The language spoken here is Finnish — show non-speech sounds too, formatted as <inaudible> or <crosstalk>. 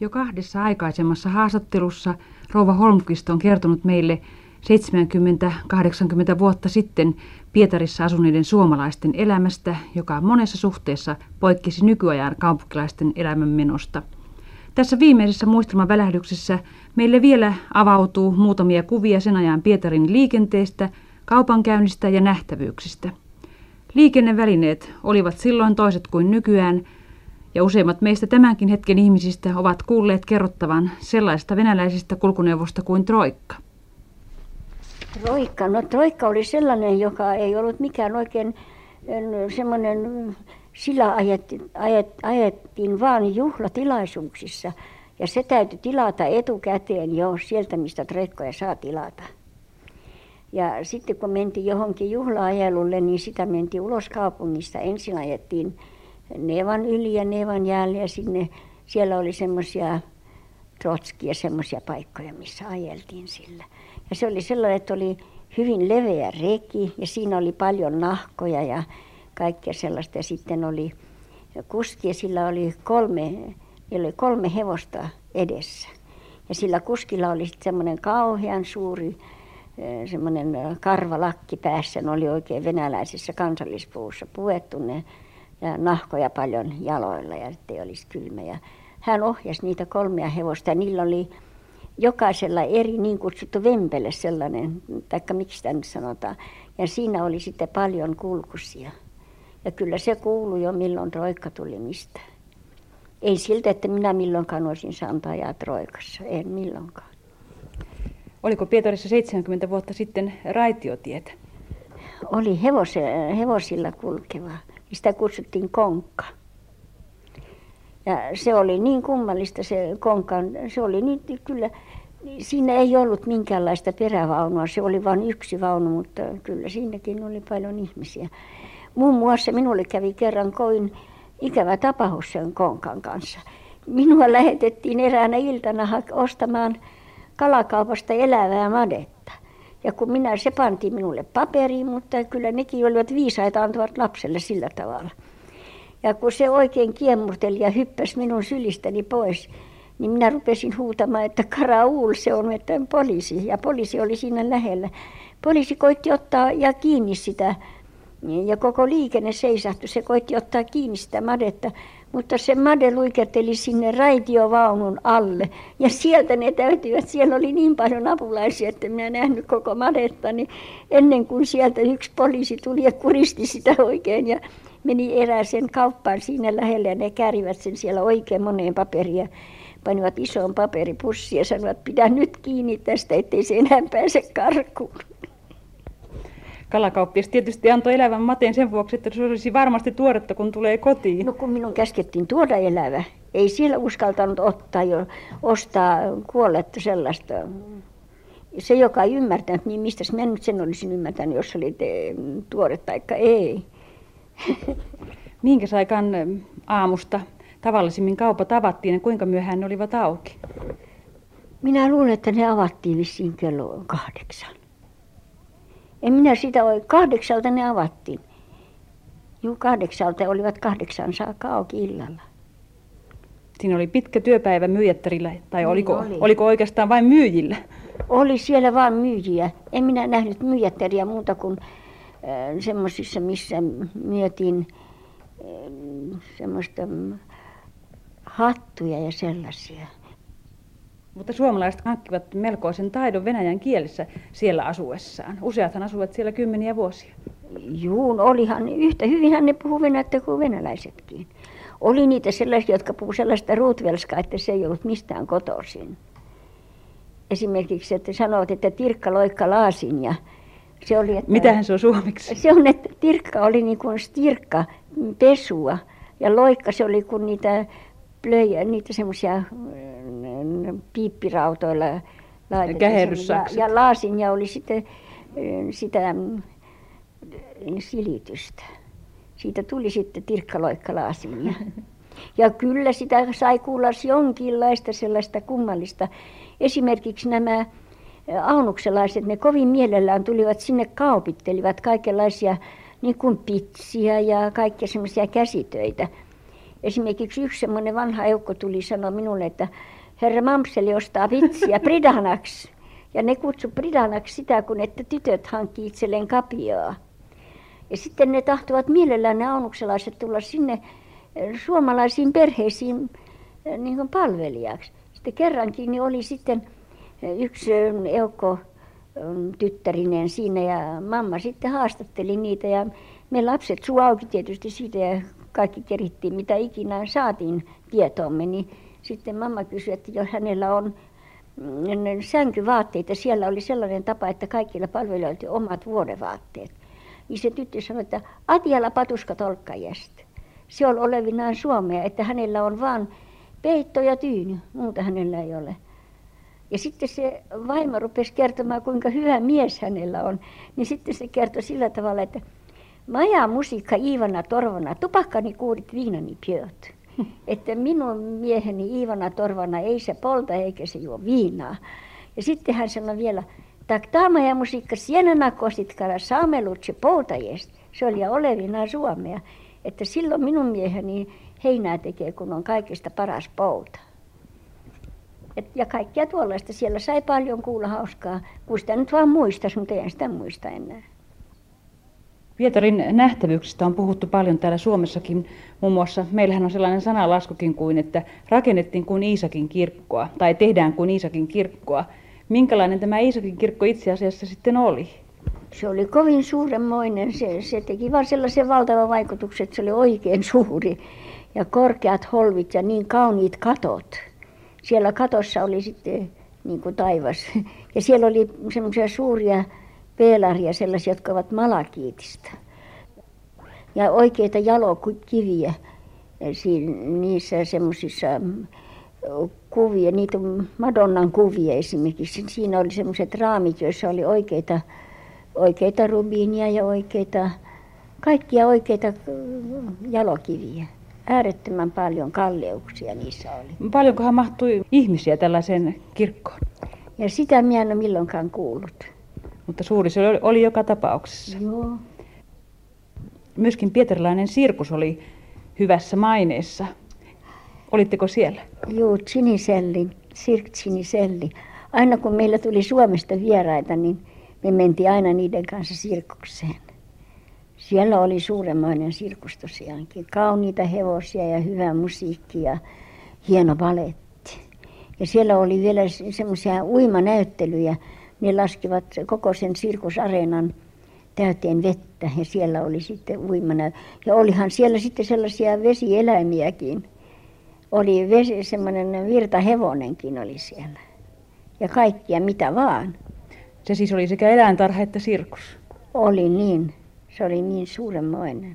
Jo kahdessa aikaisemmassa haastattelussa Rouva Holmqvist on kertonut meille 70-80 vuotta sitten Pietarissa asuneiden suomalaisten elämästä, joka monessa suhteessa poikkesi nykyajan kaupunkilaisten elämänmenosta. Tässä viimeisessä muistelmavälähdyksessä meille vielä avautuu muutamia kuvia sen ajan Pietarin liikenteestä, kaupankäynnistä ja nähtävyyksistä. Liikennevälineet olivat silloin toiset kuin nykyään – ja useimmat meistä tämänkin hetken ihmisistä ovat kuulleet kerrottavan sellaista venäläisestä kulkuneuvosta kuin Troikka. Troikka, no Troikka oli sellainen, joka ei ollut mikään oikein semmoinen, sillä ajettiin, ajet, ajettiin vaan juhlatilaisuuksissa. Ja se täytyy tilata etukäteen jo sieltä, mistä Troikkoja saa tilata. Ja sitten kun mentiin johonkin juhlaajelulle, niin sitä mentiin ulos kaupungista. Ensin ajettiin Nevan yli ja Nevan jäälle ja sinne, siellä oli semmoisia Trotskia, semmoisia paikkoja, missä ajeltiin sillä. Ja se oli sellainen, että oli hyvin leveä reki ja siinä oli paljon nahkoja ja kaikkea sellaista. Ja sitten oli kuski ja sillä oli kolme, oli kolme hevosta edessä. Ja sillä kuskilla oli sitten semmoinen kauhean suuri eh, semmoinen karvalakki päässä. Ne oli oikein venäläisessä kansallispuussa puettu ne ja nahkoja paljon jaloilla ja ettei olisi kylmä. Ja hän ohjasi niitä kolmea hevosta ja niillä oli jokaisella eri niin kutsuttu vempele sellainen, taikka miksi sitä nyt sanotaan. Ja siinä oli sitten paljon kulkusia. Ja kyllä se kuului jo milloin roikka tuli mistä. Ei siltä, että minä milloinkaan olisin saanut ajaa troikassa, en milloinkaan. Oliko Pietarissa 70 vuotta sitten raitiotietä? Oli hevosilla kulkeva sitä kutsuttiin konkka. Ja se oli niin kummallista se konkan, se oli niin kyllä, siinä ei ollut minkäänlaista perävaunua, se oli vain yksi vaunu, mutta kyllä siinäkin oli paljon ihmisiä. Muun muassa minulle kävi kerran koin ikävä tapaus sen konkan kanssa. Minua lähetettiin eräänä iltana ostamaan kalakaupasta elävää madetta. Ja kun minä, se pantiin minulle paperiin, mutta kyllä nekin olivat viisaita antavat lapselle sillä tavalla. Ja kun se oikein kiemurteli ja hyppäsi minun sylistäni pois, niin minä rupesin huutamaan, että Karaul se on, että poliisi. Ja poliisi oli siinä lähellä. Poliisi koitti ottaa ja kiinni sitä. Ja koko liikenne seisahtui. Se koitti ottaa kiinni sitä madetta. Mutta se made luikerteli sinne raitiovaunun alle. Ja sieltä ne täytyivät, siellä oli niin paljon apulaisia, että minä nähnyt koko madetta, niin ennen kuin sieltä yksi poliisi tuli ja kuristi sitä oikein ja meni erääseen kauppaan siinä lähellä ja ne kärivät sen siellä oikein moneen paperia panivat isoon paperipussiin ja sanoivat, pidä nyt kiinni tästä, ettei se enää pääse karkuun kalakauppias tietysti antoi elävän mateen sen vuoksi, että se olisi varmasti tuoretta, kun tulee kotiin. No kun minun käskettiin tuoda elävä. Ei siellä uskaltanut ottaa jo, ostaa kuolletta sellaista. Se, joka ei ymmärtänyt, niin mistä minä nyt sen olisin ymmärtänyt, jos oli tuore taikka ei. <laughs> Minkä aikaan aamusta tavallisimmin kaupat avattiin ja kuinka myöhään ne olivat auki? Minä luulen, että ne avattiin vissiin kello kahdeksan. En minä sitä ole, kahdeksalta ne avattiin. Juu, kahdeksalta olivat kahdeksan saakka auki illalla. Siinä oli pitkä työpäivä myyjättärillä, tai niin oliko, oli. oliko oikeastaan vain myyjillä? Oli siellä vain myyjiä. En minä nähnyt myyjättäriä muuta kuin äh, semmoisissa, missä myytiin äh, semmoista hattuja ja sellaisia. Mutta suomalaiset hankkivat melkoisen taidon venäjän kielessä siellä asuessaan. Useathan asuvat siellä kymmeniä vuosia. Juu, olihan yhtä hyvinhän ne puhuu venäjää kuin venäläisetkin. Oli niitä sellaisia, jotka puhuu sellaista ruutvelskaa, että se ei ollut mistään kotoisin. Esimerkiksi, että sanovat, että tirkka loikka laasin ja se oli, että, Mitähän se on suomeksi? Se on, että tirkka oli niin kuin stirkka, pesua ja loikka se oli kuin niitä plöjä, niitä semmoisia piippirautoilla laitettu. Ja, ja laasinja oli sitten sitä silitystä. Siitä tuli sitten tirkkaloikka laasinja. <laughs> Ja kyllä sitä sai kuulla jonkinlaista sellaista kummallista. Esimerkiksi nämä aunukselaiset, ne kovin mielellään tulivat sinne kaupittelivat kaikenlaisia niin kuin pitsiä ja kaikkia semmoisia käsitöitä. esimerkiksi yksi semmoinen vanha eukko tuli sanoa minulle, että herra Mamseli ostaa vitsiä Pridanaksi. Ja ne kutsu Pridanaksi sitä, kun että tytöt hankki itselleen kapioa. Ja sitten ne tahtovat mielellään ne aunukselaiset tulla sinne eh, suomalaisiin perheisiin eh, niin kuin palvelijaksi. Sitten kerrankin niin oli sitten eh, yksi eukko tyttärinen siinä ja mamma sitten haastatteli niitä ja me lapset suu auki tietysti siitä ja kaikki kerittiin mitä ikinä saatiin tietoomme, niin sitten mamma kysyi, että jos hänellä on mm, sänkyvaatteita, siellä oli sellainen tapa, että kaikilla palvelijoilla oli omat vuodevaatteet. Niin se tyttö sanoi, että Atiala patuska tolkkajästä. Se on olevinaan Suomea, että hänellä on vain peitto ja tyyny, muuta hänellä ei ole. Ja sitten se vaimo rupesi kertomaan, kuinka hyvä mies hänellä on. Niin sitten se kertoi sillä tavalla, että Maja musiikka Iivana Torvana, tupakkani kuurit viinani pjöt. Että minun mieheni Iivana Torvana ei se polta eikä se juo viinaa. Ja sitten hän sanoi vielä, tak ja musiikka sienana kositkara saamelutsi poutajest. Se oli ja olevina Suomea. Että silloin minun mieheni heinää tekee, kun on kaikista paras pouta. Et, ja kaikkia tuollaista. Siellä sai paljon kuulla hauskaa, kun sitä nyt vaan muistaisi, mutta en sitä muista enää. Pietarin nähtävyyksistä on puhuttu paljon täällä Suomessakin. Muun muassa meillähän on sellainen sanalaskukin kuin, että rakennettiin kuin Iisakin kirkkoa tai tehdään kuin Iisakin kirkkoa. Minkälainen tämä Iisakin kirkko itse asiassa sitten oli? Se oli kovin suuremmoinen. Se, se teki vain sellaisen valtavan vaikutuksen, että se oli oikein suuri. Ja korkeat holvit ja niin kauniit katot. Siellä katossa oli sitten niin kuin taivas. Ja siellä oli semmoisia suuria peelaria, sellaisia, jotka ovat malakiitista. Ja oikeita jalokiviä niissä semmoisissa mm, kuvia, niitä Madonnan kuvia esimerkiksi. Siinä oli semmoiset raamit, joissa oli oikeita, oikeita rubiinia ja oikeita, kaikkia oikeita mm, jalokiviä. Äärettömän paljon kalleuksia niissä oli. Paljonkohan mahtui ihmisiä tällaiseen kirkkoon? Ja sitä minä en ole milloinkaan kuullut. Mutta suuri se oli, oli joka tapauksessa. Joo. Myöskin pietarilainen sirkus oli hyvässä maineessa. Olitteko siellä? Joo, Chiniselli, Sirk Chiniselli. Aina kun meillä tuli Suomesta vieraita, niin me mentiin aina niiden kanssa sirkukseen. Siellä oli suuremmoinen sirkus tosiaankin. Kauniita hevosia ja hyvä musiikki ja hieno valetti. Ja siellä oli vielä semmoisia uimanäyttelyjä, ne laskivat koko sen sirkusareenan täyteen vettä ja siellä oli sitten uimana. Ja olihan siellä sitten sellaisia vesieläimiäkin. Oli vesi, semmoinen virtahevonenkin oli siellä. Ja kaikkia mitä vaan. Se siis oli sekä eläintarha että sirkus? Oli niin. Se oli niin suurenmoinen.